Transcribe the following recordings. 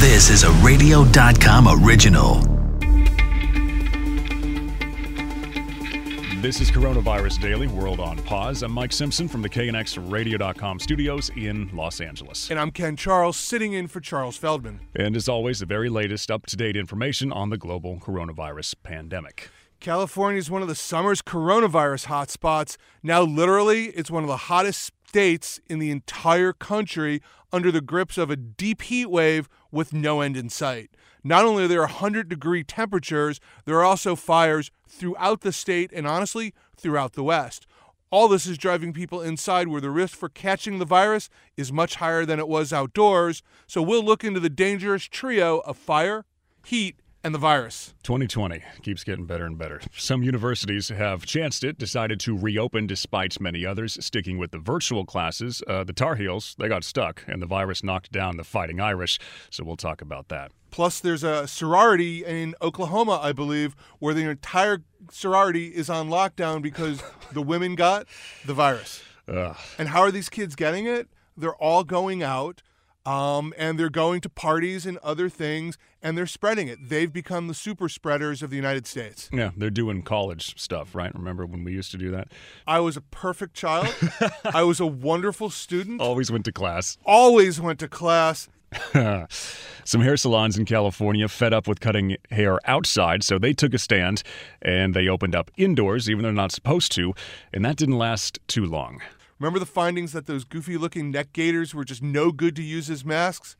This is a radio.com original. This is Coronavirus Daily World on Pause. I'm Mike Simpson from the KNX Radio.com studios in Los Angeles. And I'm Ken Charles, sitting in for Charles Feldman. And as always, the very latest up to date information on the global coronavirus pandemic. California is one of the summer's coronavirus hotspots. Now, literally, it's one of the hottest states in the entire country under the grips of a deep heat wave with no end in sight. Not only are there 100 degree temperatures, there are also fires throughout the state and honestly, throughout the West. All this is driving people inside where the risk for catching the virus is much higher than it was outdoors. So we'll look into the dangerous trio of fire, heat, and the virus. 2020 keeps getting better and better. Some universities have chanced it, decided to reopen despite many others sticking with the virtual classes. Uh, the Tar Heels, they got stuck, and the virus knocked down the Fighting Irish. So we'll talk about that. Plus, there's a sorority in Oklahoma, I believe, where the entire sorority is on lockdown because the women got the virus. Ugh. And how are these kids getting it? They're all going out um, and they're going to parties and other things, and they're spreading it. They've become the super spreaders of the United States. Yeah, they're doing college stuff, right? Remember when we used to do that? I was a perfect child. I was a wonderful student. Always went to class. Always went to class. Some hair salons in California fed up with cutting hair outside, so they took a stand and they opened up indoors, even though they're not supposed to, and that didn't last too long. Remember the findings that those goofy looking neck gaiters were just no good to use as masks?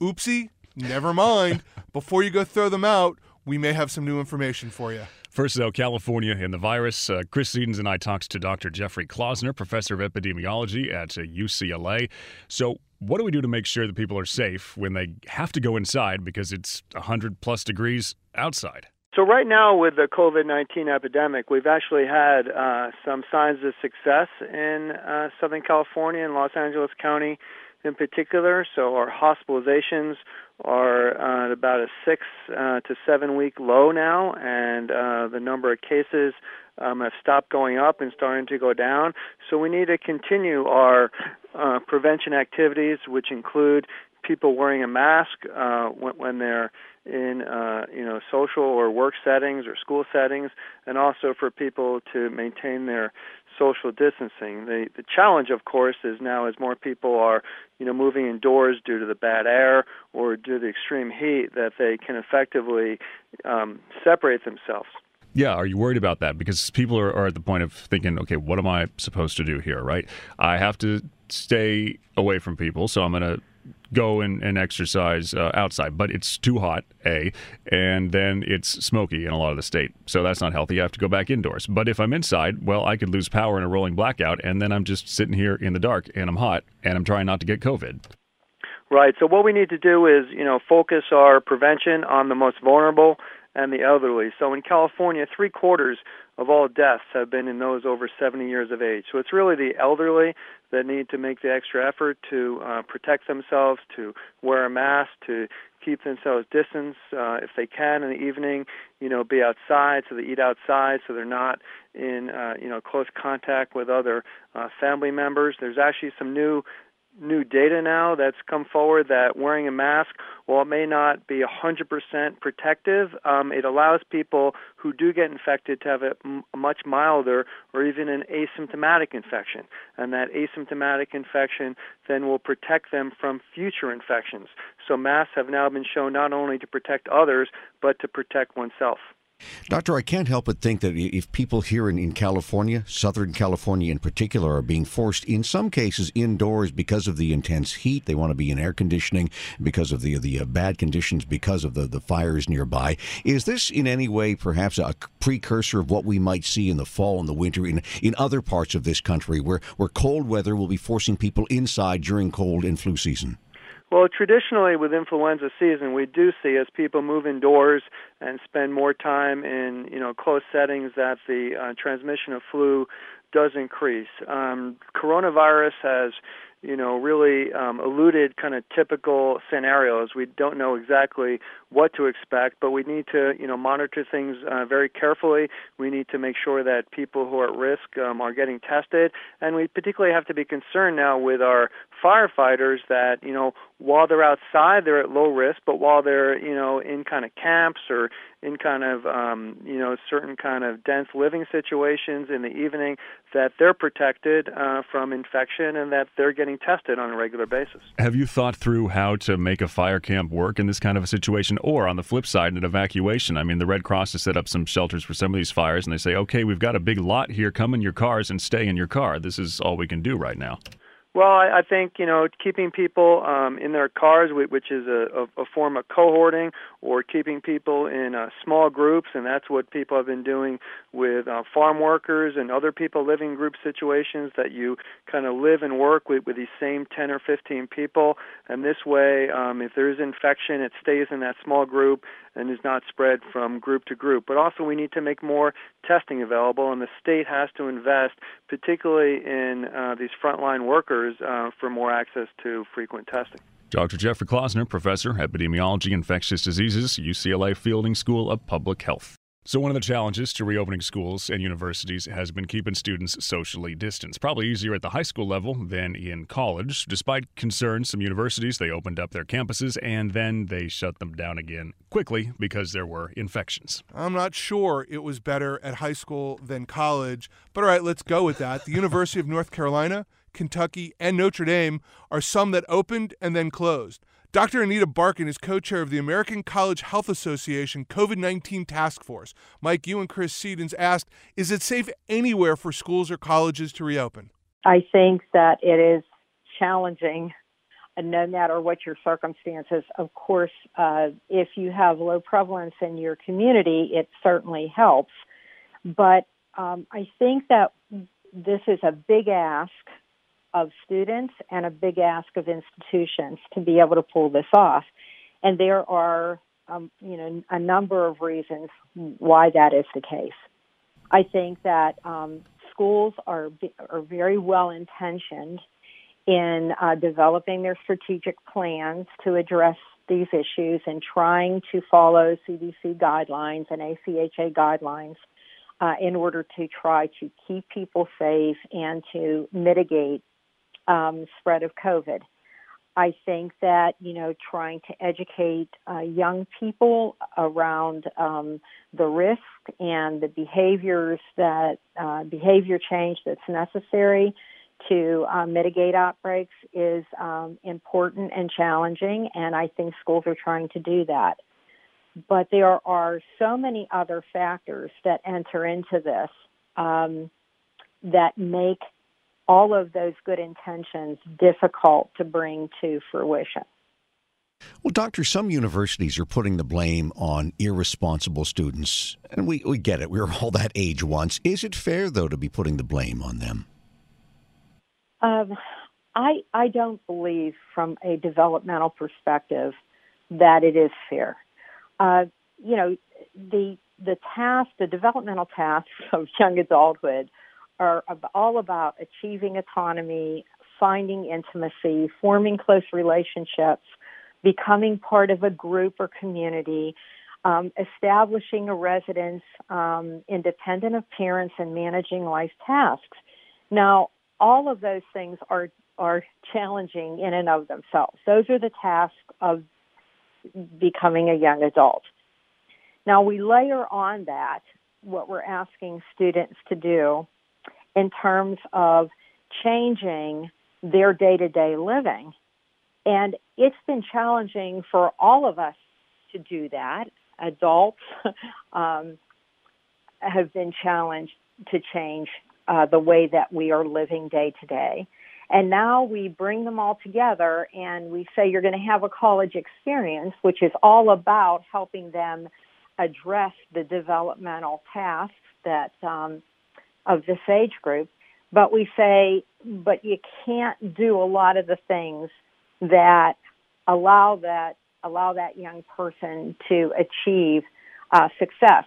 Oopsie, never mind. Before you go throw them out, we may have some new information for you. First, though, California and the virus. Uh, Chris Sedens and I talked to Dr. Jeffrey Klausner, professor of epidemiology at uh, UCLA. So, what do we do to make sure that people are safe when they have to go inside because it's 100 plus degrees outside? So right now with the COVID-19 epidemic, we've actually had uh, some signs of success in uh, Southern California and Los Angeles County in particular. So our hospitalizations are uh, at about a six uh, to seven week low now, and uh, the number of cases um, have stopped going up and starting to go down. So we need to continue our uh, prevention activities, which include people wearing a mask uh, when, when they're in uh, you know social or work settings or school settings, and also for people to maintain their social distancing. The the challenge, of course, is now as more people are you know moving indoors due to the bad air or due to the extreme heat, that they can effectively um, separate themselves. Yeah, are you worried about that? Because people are, are at the point of thinking, okay, what am I supposed to do here, right? I have to stay away from people, so I'm going to go and, and exercise uh, outside, but it's too hot, A, and then it's smoky in a lot of the state. So that's not healthy. I have to go back indoors. But if I'm inside, well, I could lose power in a rolling blackout, and then I'm just sitting here in the dark and I'm hot and I'm trying not to get COVID. Right. So what we need to do is, you know, focus our prevention on the most vulnerable and the elderly. So in California, three quarters of all deaths have been in those over 70 years of age. So it's really the elderly that need to make the extra effort to uh, protect themselves, to wear a mask, to keep themselves distance uh, if they can in the evening. You know, be outside, so they eat outside, so they're not in uh, you know close contact with other uh, family members. There's actually some new new data now that's come forward that wearing a mask, while it may not be 100% protective, um, it allows people who do get infected to have a, m- a much milder or even an asymptomatic infection. And that asymptomatic infection then will protect them from future infections. So masks have now been shown not only to protect others, but to protect oneself. Doctor, I can't help but think that if people here in, in California, Southern California in particular, are being forced in some cases indoors because of the intense heat, they want to be in air conditioning because of the the uh, bad conditions because of the, the fires nearby. Is this in any way perhaps a precursor of what we might see in the fall and the winter in, in other parts of this country where, where cold weather will be forcing people inside during cold and flu season? Well, traditionally with influenza season, we do see as people move indoors and spend more time in you know close settings that the uh, transmission of flu does increase. Um, coronavirus has you know, really um, eluded kind of typical scenarios. We don't know exactly what to expect, but we need to, you know, monitor things uh, very carefully. We need to make sure that people who are at risk um, are getting tested, and we particularly have to be concerned now with our firefighters that, you know, while they're outside, they're at low risk, but while they're, you know, in kind of camps or in kind of, um, you know, certain kind of dense living situations in the evening, that they're protected uh, from infection and that they're getting tested on a regular basis. Have you thought through how to make a fire camp work in this kind of a situation? Or on the flip side, in an evacuation? I mean, the Red Cross has set up some shelters for some of these fires, and they say, okay, we've got a big lot here. Come in your cars and stay in your car. This is all we can do right now. Well, I, I think you know keeping people um, in their cars, which is a, a, a form of cohorting, or keeping people in uh, small groups, and that's what people have been doing with uh, farm workers and other people living in group situations. That you kind of live and work with, with these same 10 or 15 people, and this way, um, if there is infection, it stays in that small group and is not spread from group to group. But also, we need to make more testing available, and the state has to invest, particularly in uh, these frontline workers, uh, for more access to frequent testing. Dr. Jeffrey Klausner, Professor, Epidemiology, Infectious Diseases, UCLA Fielding School of Public Health. So, one of the challenges to reopening schools and universities has been keeping students socially distanced. Probably easier at the high school level than in college. Despite concerns, some universities they opened up their campuses and then they shut them down again quickly because there were infections. I'm not sure it was better at high school than college, but all right, let's go with that. The University of North Carolina, Kentucky, and Notre Dame are some that opened and then closed. Dr. Anita Barkin is co chair of the American College Health Association COVID 19 Task Force. Mike, you and Chris Sedens asked Is it safe anywhere for schools or colleges to reopen? I think that it is challenging, no matter what your circumstances. Of course, uh, if you have low prevalence in your community, it certainly helps. But um, I think that this is a big ask of students and a big ask of institutions to be able to pull this off. And there are, um, you know, a number of reasons why that is the case. I think that um, schools are are very well intentioned in uh, developing their strategic plans to address these issues and trying to follow CDC guidelines and ACHA guidelines uh, in order to try to keep people safe and to mitigate um, spread of COVID. I think that you know trying to educate uh, young people around um, the risk and the behaviors that uh, behavior change that's necessary to uh, mitigate outbreaks is um, important and challenging, and I think schools are trying to do that. But there are so many other factors that enter into this um, that make all of those good intentions difficult to bring to fruition. Well, Doctor, some universities are putting the blame on irresponsible students, and we, we get it. We were all that age once. Is it fair, though, to be putting the blame on them? Um, I I don't believe, from a developmental perspective, that it is fair. Uh, you know, the the task, the developmental task of young adulthood are all about achieving autonomy, finding intimacy, forming close relationships, becoming part of a group or community, um, establishing a residence um, independent of parents, and managing life tasks. Now, all of those things are are challenging in and of themselves. Those are the tasks of becoming a young adult. Now we layer on that what we're asking students to do in terms of changing their day to day living. And it's been challenging for all of us to do that. Adults um, have been challenged to change uh, the way that we are living day to day. And now we bring them all together and we say you're going to have a college experience, which is all about helping them address the developmental tasks that um, of this age group, but we say, but you can't do a lot of the things that allow that allow that young person to achieve uh, success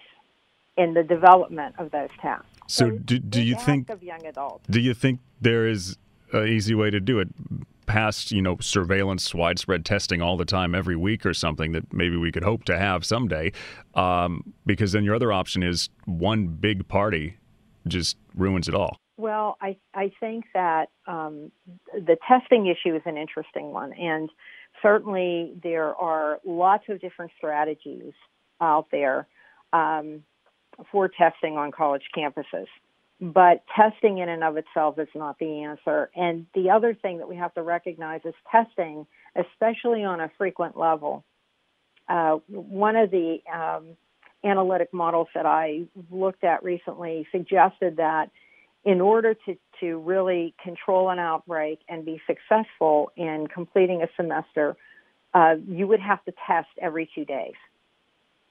in the development of those tasks. So, do, do you think of young adults? Do you think there is an easy way to do it? Past, you know, surveillance, widespread testing all the time, every week or something that maybe we could hope to have someday. Um, because then your other option is one big party just ruins it all. Well, I I think that um, the testing issue is an interesting one, and certainly there are lots of different strategies out there um, for testing on college campuses. But testing in and of itself is not the answer. And the other thing that we have to recognize is testing, especially on a frequent level. Uh, one of the um, analytic models that I looked at recently suggested that in order to, to really control an outbreak and be successful in completing a semester, uh, you would have to test every two days.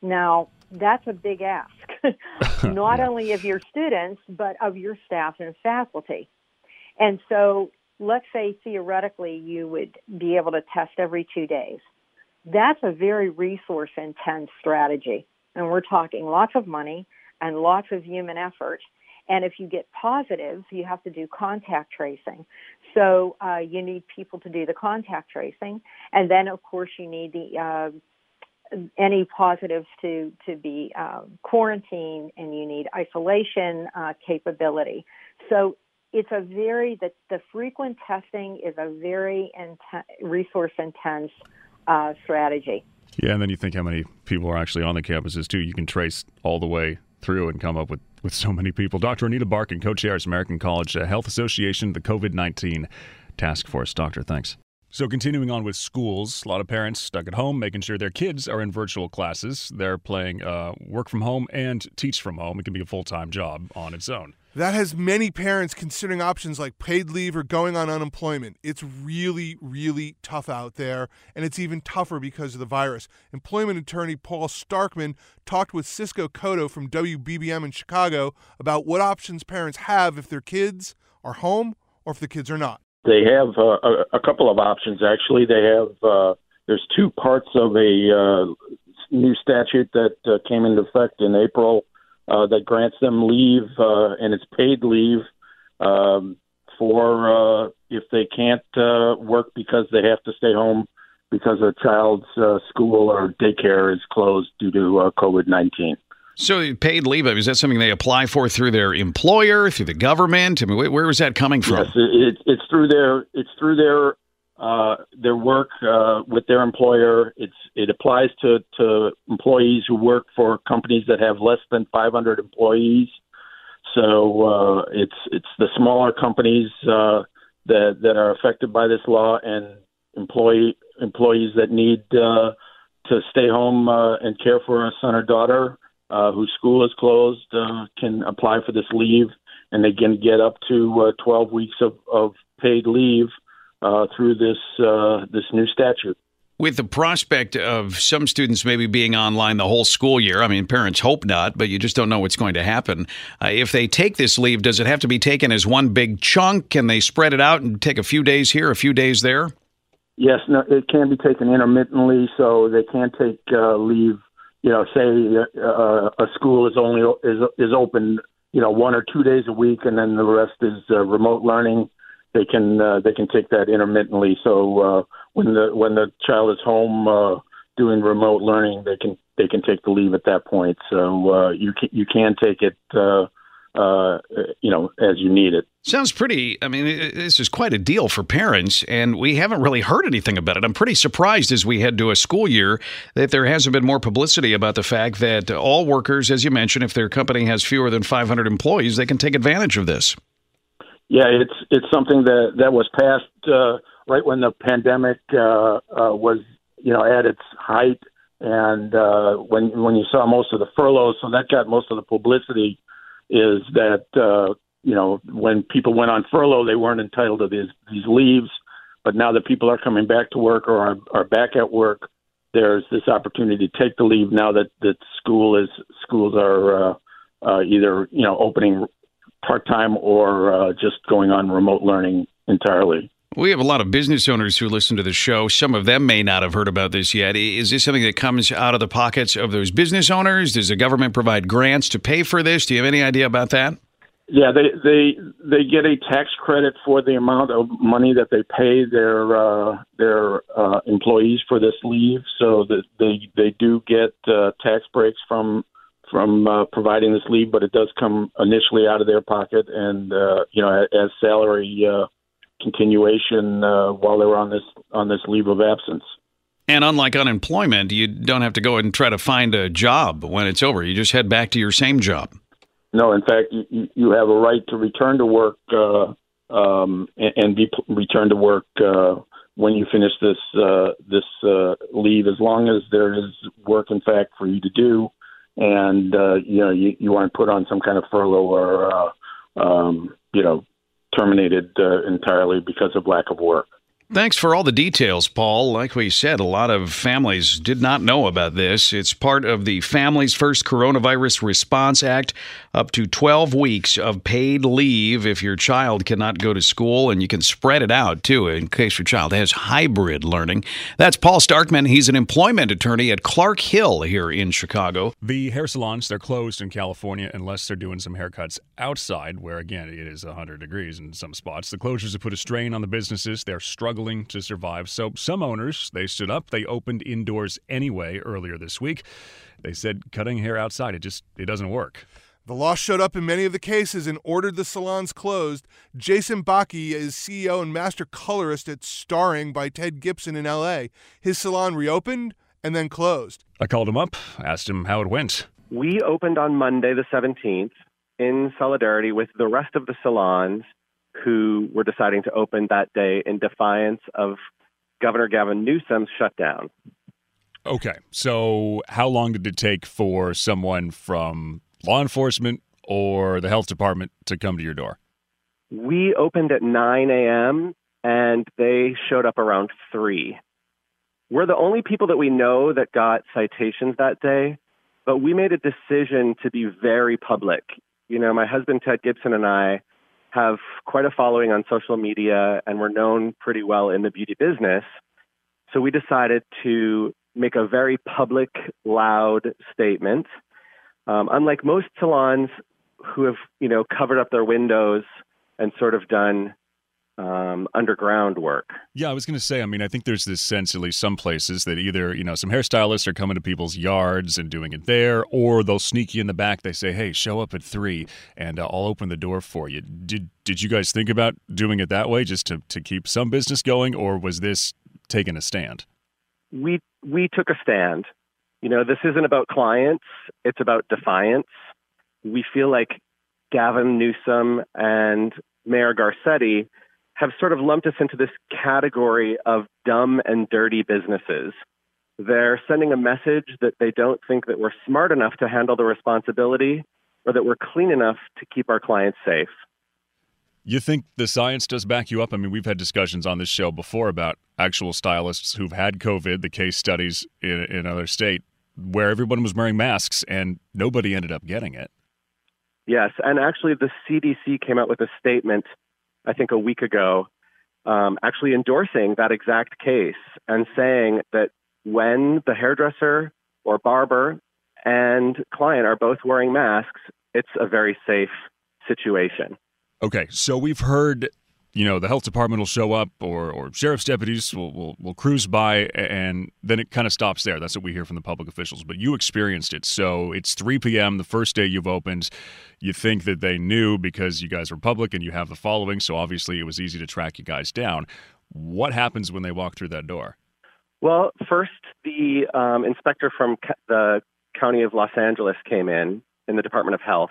Now, that's a big ask, not only of your students, but of your staff and faculty. And so, let's say theoretically you would be able to test every two days. That's a very resource intense strategy. And we're talking lots of money and lots of human effort. And if you get positive, you have to do contact tracing. So uh, you need people to do the contact tracing, and then of course you need the uh, any positives to to be um, quarantined, and you need isolation uh, capability. So it's a very the the frequent testing is a very inten- resource intense uh, strategy. Yeah, and then you think how many people are actually on the campuses too. You can trace all the way through and come up with, with so many people. Dr. Anita Barkin, co-chairs American College uh, Health Association, the COVID-19 Task Force. Doctor, thanks. So, continuing on with schools, a lot of parents stuck at home making sure their kids are in virtual classes. They're playing uh, work from home and teach from home. It can be a full time job on its own. That has many parents considering options like paid leave or going on unemployment. It's really, really tough out there, and it's even tougher because of the virus. Employment attorney Paul Starkman talked with Cisco Cotto from WBBM in Chicago about what options parents have if their kids are home or if the kids are not. They have uh, a, couple of options, actually. They have, uh, there's two parts of a uh, new statute that uh, came into effect in April uh, that grants them leave, uh, and it's paid leave um, for uh, if they can't uh, work because they have to stay home because a child's uh, school or daycare is closed due to uh, COVID 19. So, paid leave, is that something they apply for through their employer, through the government? I mean, where is that coming from? Yes, it, it's through their it's through their uh, their work uh, with their employer. It's it applies to to employees who work for companies that have less than 500 employees. So uh, it's it's the smaller companies uh, that that are affected by this law and employee employees that need uh, to stay home uh, and care for a son or daughter uh, whose school is closed uh, can apply for this leave, and they can get up to uh, 12 weeks of, of paid leave uh, through this uh, this new statute. With the prospect of some students maybe being online the whole school year, I mean, parents hope not, but you just don't know what's going to happen. Uh, if they take this leave, does it have to be taken as one big chunk? Can they spread it out and take a few days here, a few days there? Yes, no, it can be taken intermittently, so they can take uh, leave. You know, say uh, a school is only is is open, you know, one or two days a week, and then the rest is uh, remote learning they can uh, they can take that intermittently. So uh, when the when the child is home uh, doing remote learning, they can they can take the leave at that point. So uh, you can you can take it. Uh, uh, you know, as you need it. Sounds pretty. I mean, this is quite a deal for parents, and we haven't really heard anything about it. I'm pretty surprised as we head to a school year that there hasn't been more publicity about the fact that all workers, as you mentioned, if their company has fewer than 500 employees, they can take advantage of this. Yeah, it's it's something that that was passed uh, right when the pandemic uh, uh, was you know at its height, and uh, when when you saw most of the furloughs, so that got most of the publicity. Is that uh, you know when people went on furlough, they weren't entitled to these these leaves, but now that people are coming back to work or are, are back at work, there's this opportunity to take the leave now that that school is schools are uh, uh, either you know opening part time or uh, just going on remote learning entirely. We have a lot of business owners who listen to the show. Some of them may not have heard about this yet. Is this something that comes out of the pockets of those business owners? Does the government provide grants to pay for this? Do you have any idea about that? Yeah, they they they get a tax credit for the amount of money that they pay their uh, their uh, employees for this leave, so that they they do get uh, tax breaks from from uh, providing this leave, but it does come initially out of their pocket, and uh, you know, as salary uh, continuation uh, while they were on this on this leave of absence. And unlike unemployment, you don't have to go and try to find a job when it's over. You just head back to your same job. No, in fact, you, you have a right to return to work uh, um, and, and be returned to work uh, when you finish this uh, this uh, leave, as long as there is work, in fact, for you to do, and uh, you know you, you aren't put on some kind of furlough or uh, um, you know terminated uh, entirely because of lack of work. Thanks for all the details, Paul. Like we said, a lot of families did not know about this. It's part of the Families First Coronavirus Response Act, up to 12 weeks of paid leave if your child cannot go to school, and you can spread it out too in case your child has hybrid learning. That's Paul Starkman. He's an employment attorney at Clark Hill here in Chicago. The hair salons, they're closed in California unless they're doing some haircuts outside, where again, it is 100 degrees in some spots. The closures have put a strain on the businesses. They're struggling struggling to survive. So some owners, they stood up, they opened indoors anyway earlier this week. They said cutting hair outside, it just it doesn't work. The law showed up in many of the cases and ordered the salons closed. Jason Backe is CEO and master colorist at Starring by Ted Gibson in LA. His salon reopened and then closed. I called him up, asked him how it went. We opened on Monday the 17th in solidarity with the rest of the salons who were deciding to open that day in defiance of Governor Gavin Newsom's shutdown. Okay. So, how long did it take for someone from law enforcement or the health department to come to your door? We opened at 9 a.m. and they showed up around 3. We're the only people that we know that got citations that day, but we made a decision to be very public. You know, my husband Ted Gibson and I have quite a following on social media and we're known pretty well in the beauty business. So we decided to make a very public, loud statement. Um, unlike most salons who have, you know, covered up their windows and sort of done um, underground work. Yeah, I was going to say. I mean, I think there's this sense, at least some places, that either you know some hairstylists are coming to people's yards and doing it there, or they'll sneak you in the back. They say, "Hey, show up at three, and uh, I'll open the door for you." Did Did you guys think about doing it that way, just to to keep some business going, or was this taking a stand? We we took a stand. You know, this isn't about clients; it's about defiance. We feel like Gavin Newsom and Mayor Garcetti have sort of lumped us into this category of dumb and dirty businesses. They're sending a message that they don't think that we're smart enough to handle the responsibility or that we're clean enough to keep our clients safe. You think the science does back you up? I mean, we've had discussions on this show before about actual stylists who've had COVID, the case studies in, in other state where everyone was wearing masks and nobody ended up getting it. Yes, and actually the CDC came out with a statement I think, a week ago, um, actually endorsing that exact case and saying that when the hairdresser or barber and client are both wearing masks, it's a very safe situation. Okay, so we've heard you know the health department will show up or, or sheriff's deputies will, will, will cruise by and then it kind of stops there. That's what we hear from the public officials. But you experienced it. So it's 3 p.m the first day you've opened. You think that they knew because you guys were public and you have the following so obviously it was easy to track you guys down. What happens when they walk through that door? Well first the um, inspector from the county of los angeles came in in the department of health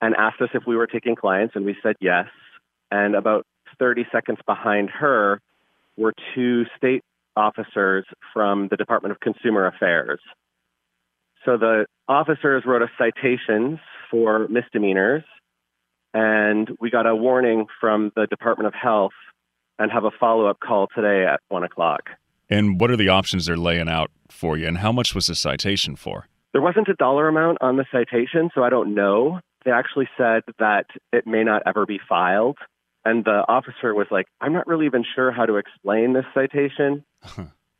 and asked us if we were taking clients and we said yes. And about 30 seconds behind her were two state officers from the Department of Consumer Affairs. So the officers wrote us citations for misdemeanors, and we got a warning from the Department of Health and have a follow up call today at one o'clock. And what are the options they're laying out for you, and how much was the citation for? There wasn't a dollar amount on the citation, so I don't know. They actually said that it may not ever be filed. And the officer was like, I'm not really even sure how to explain this citation.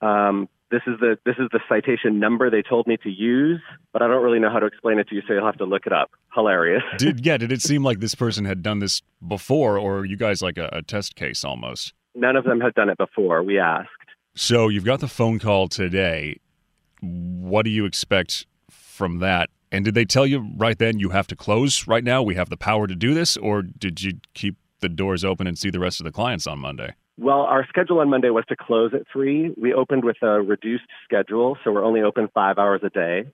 um, this is the this is the citation number they told me to use, but I don't really know how to explain it to you, so you'll have to look it up. Hilarious. did yeah? Did it seem like this person had done this before, or you guys like a, a test case almost? None of them had done it before. We asked. So you've got the phone call today. What do you expect from that? And did they tell you right then you have to close right now? We have the power to do this, or did you keep the doors open and see the rest of the clients on Monday? Well, our schedule on Monday was to close at 3. We opened with a reduced schedule, so we're only open five hours a day.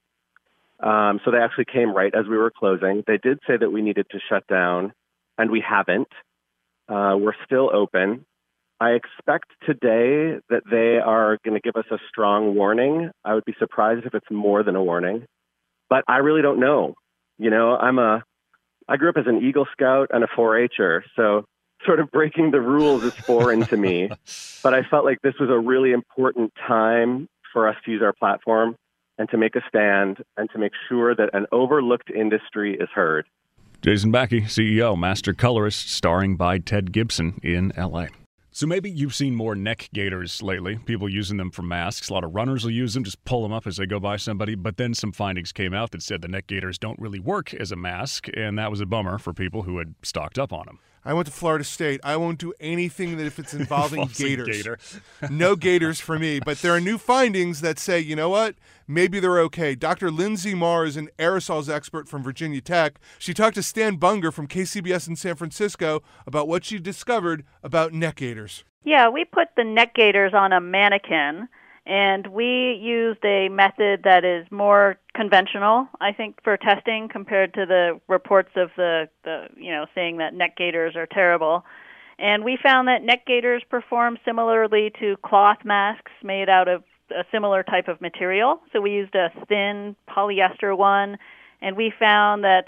Um, so they actually came right as we were closing. They did say that we needed to shut down, and we haven't. Uh, we're still open. I expect today that they are going to give us a strong warning. I would be surprised if it's more than a warning, but I really don't know. You know, I'm a, I grew up as an Eagle Scout and a 4-H'er, so sort of breaking the rules is foreign to me. But I felt like this was a really important time for us to use our platform and to make a stand and to make sure that an overlooked industry is heard. Jason Backe, CEO, Master Colorist, starring by Ted Gibson in LA. So maybe you've seen more neck gaiters lately, people using them for masks. A lot of runners will use them, just pull them up as they go by somebody. But then some findings came out that said the neck gaiters don't really work as a mask, and that was a bummer for people who had stocked up on them. I went to Florida State. I won't do anything that if it's involving Involves gators. gator. no gators for me. But there are new findings that say, you know what? Maybe they're okay. Dr. Linsey Marr is an aerosols expert from Virginia Tech. She talked to Stan Bunger from KCBS in San Francisco about what she discovered about neck gaiters. Yeah, we put the neck gaiters on a mannequin and we used a method that is more conventional, I think, for testing compared to the reports of the, the you know saying that neck gaiters are terrible. And we found that neck gaiters perform similarly to cloth masks made out of a similar type of material. So we used a thin polyester one, and we found that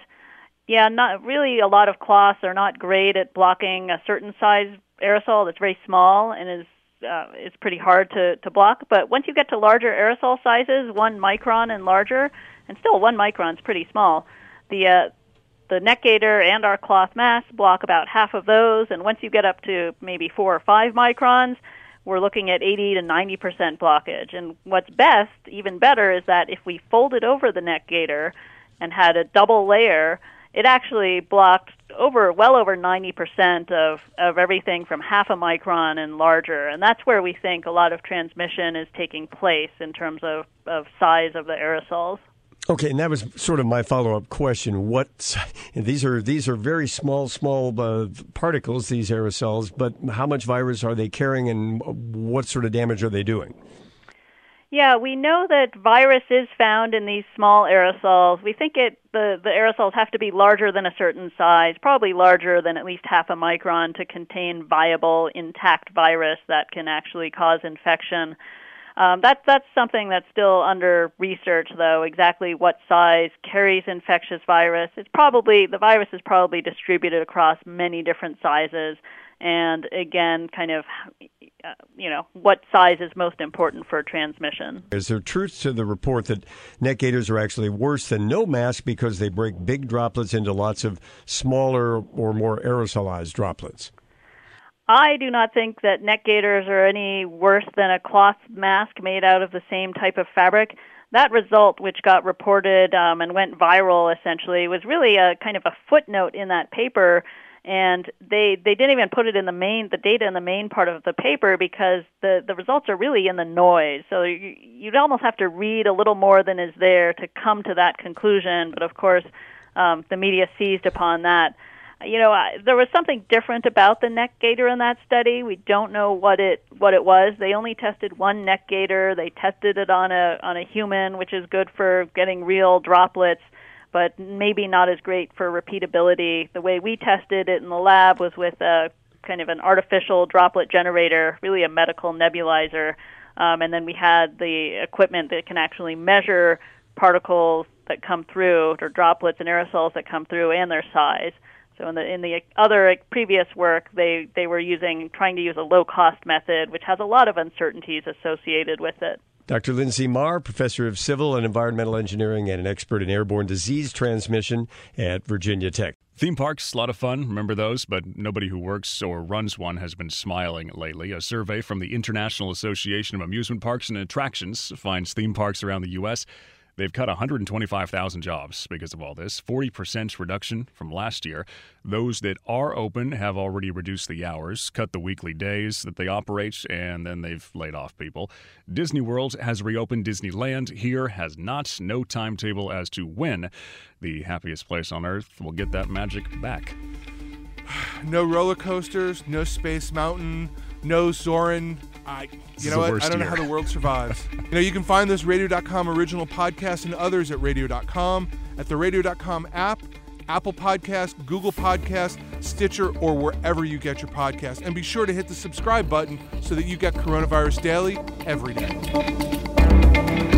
yeah, not really a lot of cloths are not great at blocking a certain size aerosol that's very small and is uh, it's pretty hard to, to block. But once you get to larger aerosol sizes, one micron and larger, and still one micron is pretty small, the uh, the neck gaiter and our cloth mask block about half of those. And once you get up to maybe four or five microns, we're looking at 80 to 90 percent blockage. And what's best, even better, is that if we folded over the neck gaiter and had a double layer, it actually blocked over well over 90% of of everything from half a micron and larger and that's where we think a lot of transmission is taking place in terms of of size of the aerosols Okay, and that was sort of my follow-up question. What these are these are very small, small uh, particles, these aerosols, but how much virus are they carrying, and what sort of damage are they doing? Yeah, we know that virus is found in these small aerosols. We think it the, the aerosols have to be larger than a certain size, probably larger than at least half a micron to contain viable intact virus that can actually cause infection. Um, that's that's something that's still under research, though. Exactly what size carries infectious virus? It's probably the virus is probably distributed across many different sizes, and again, kind of, uh, you know, what size is most important for transmission. Is there truth to the report that neck gaiters are actually worse than no mask because they break big droplets into lots of smaller or more aerosolized droplets? I do not think that neck gaiters are any worse than a cloth mask made out of the same type of fabric. That result, which got reported um, and went viral essentially, was really a kind of a footnote in that paper and they they didn't even put it in the main the data in the main part of the paper because the the results are really in the noise. So you, you'd almost have to read a little more than is there to come to that conclusion. But of course um, the media seized upon that. You know I, there was something different about the neck gaiter in that study. We don't know what it what it was. They only tested one neck gaiter. They tested it on a on a human which is good for getting real droplets but maybe not as great for repeatability. The way we tested it in the lab was with a kind of an artificial droplet generator, really a medical nebulizer, um, and then we had the equipment that can actually measure particles that come through, or droplets and aerosols that come through, and their size. So in the in the other previous work, they they were using trying to use a low cost method, which has a lot of uncertainties associated with it. Dr. Linsey Marr, professor of civil and environmental engineering and an expert in airborne disease transmission at Virginia Tech. Theme parks, a lot of fun. Remember those? But nobody who works or runs one has been smiling lately. A survey from the International Association of Amusement Parks and Attractions finds theme parks around the U.S. They've cut 125,000 jobs because of all this, 40% reduction from last year. Those that are open have already reduced the hours, cut the weekly days that they operate, and then they've laid off people. Disney World has reopened Disneyland. Here has not. No timetable as to when the happiest place on earth will get that magic back. No roller coasters, no Space Mountain, no Soarin'. I, you know what? I don't know how the world survives. you know, you can find this radio.com original podcast and others at radio.com, at the radio.com app, Apple Podcast, Google Podcast, Stitcher, or wherever you get your podcast. And be sure to hit the subscribe button so that you get Coronavirus Daily every day.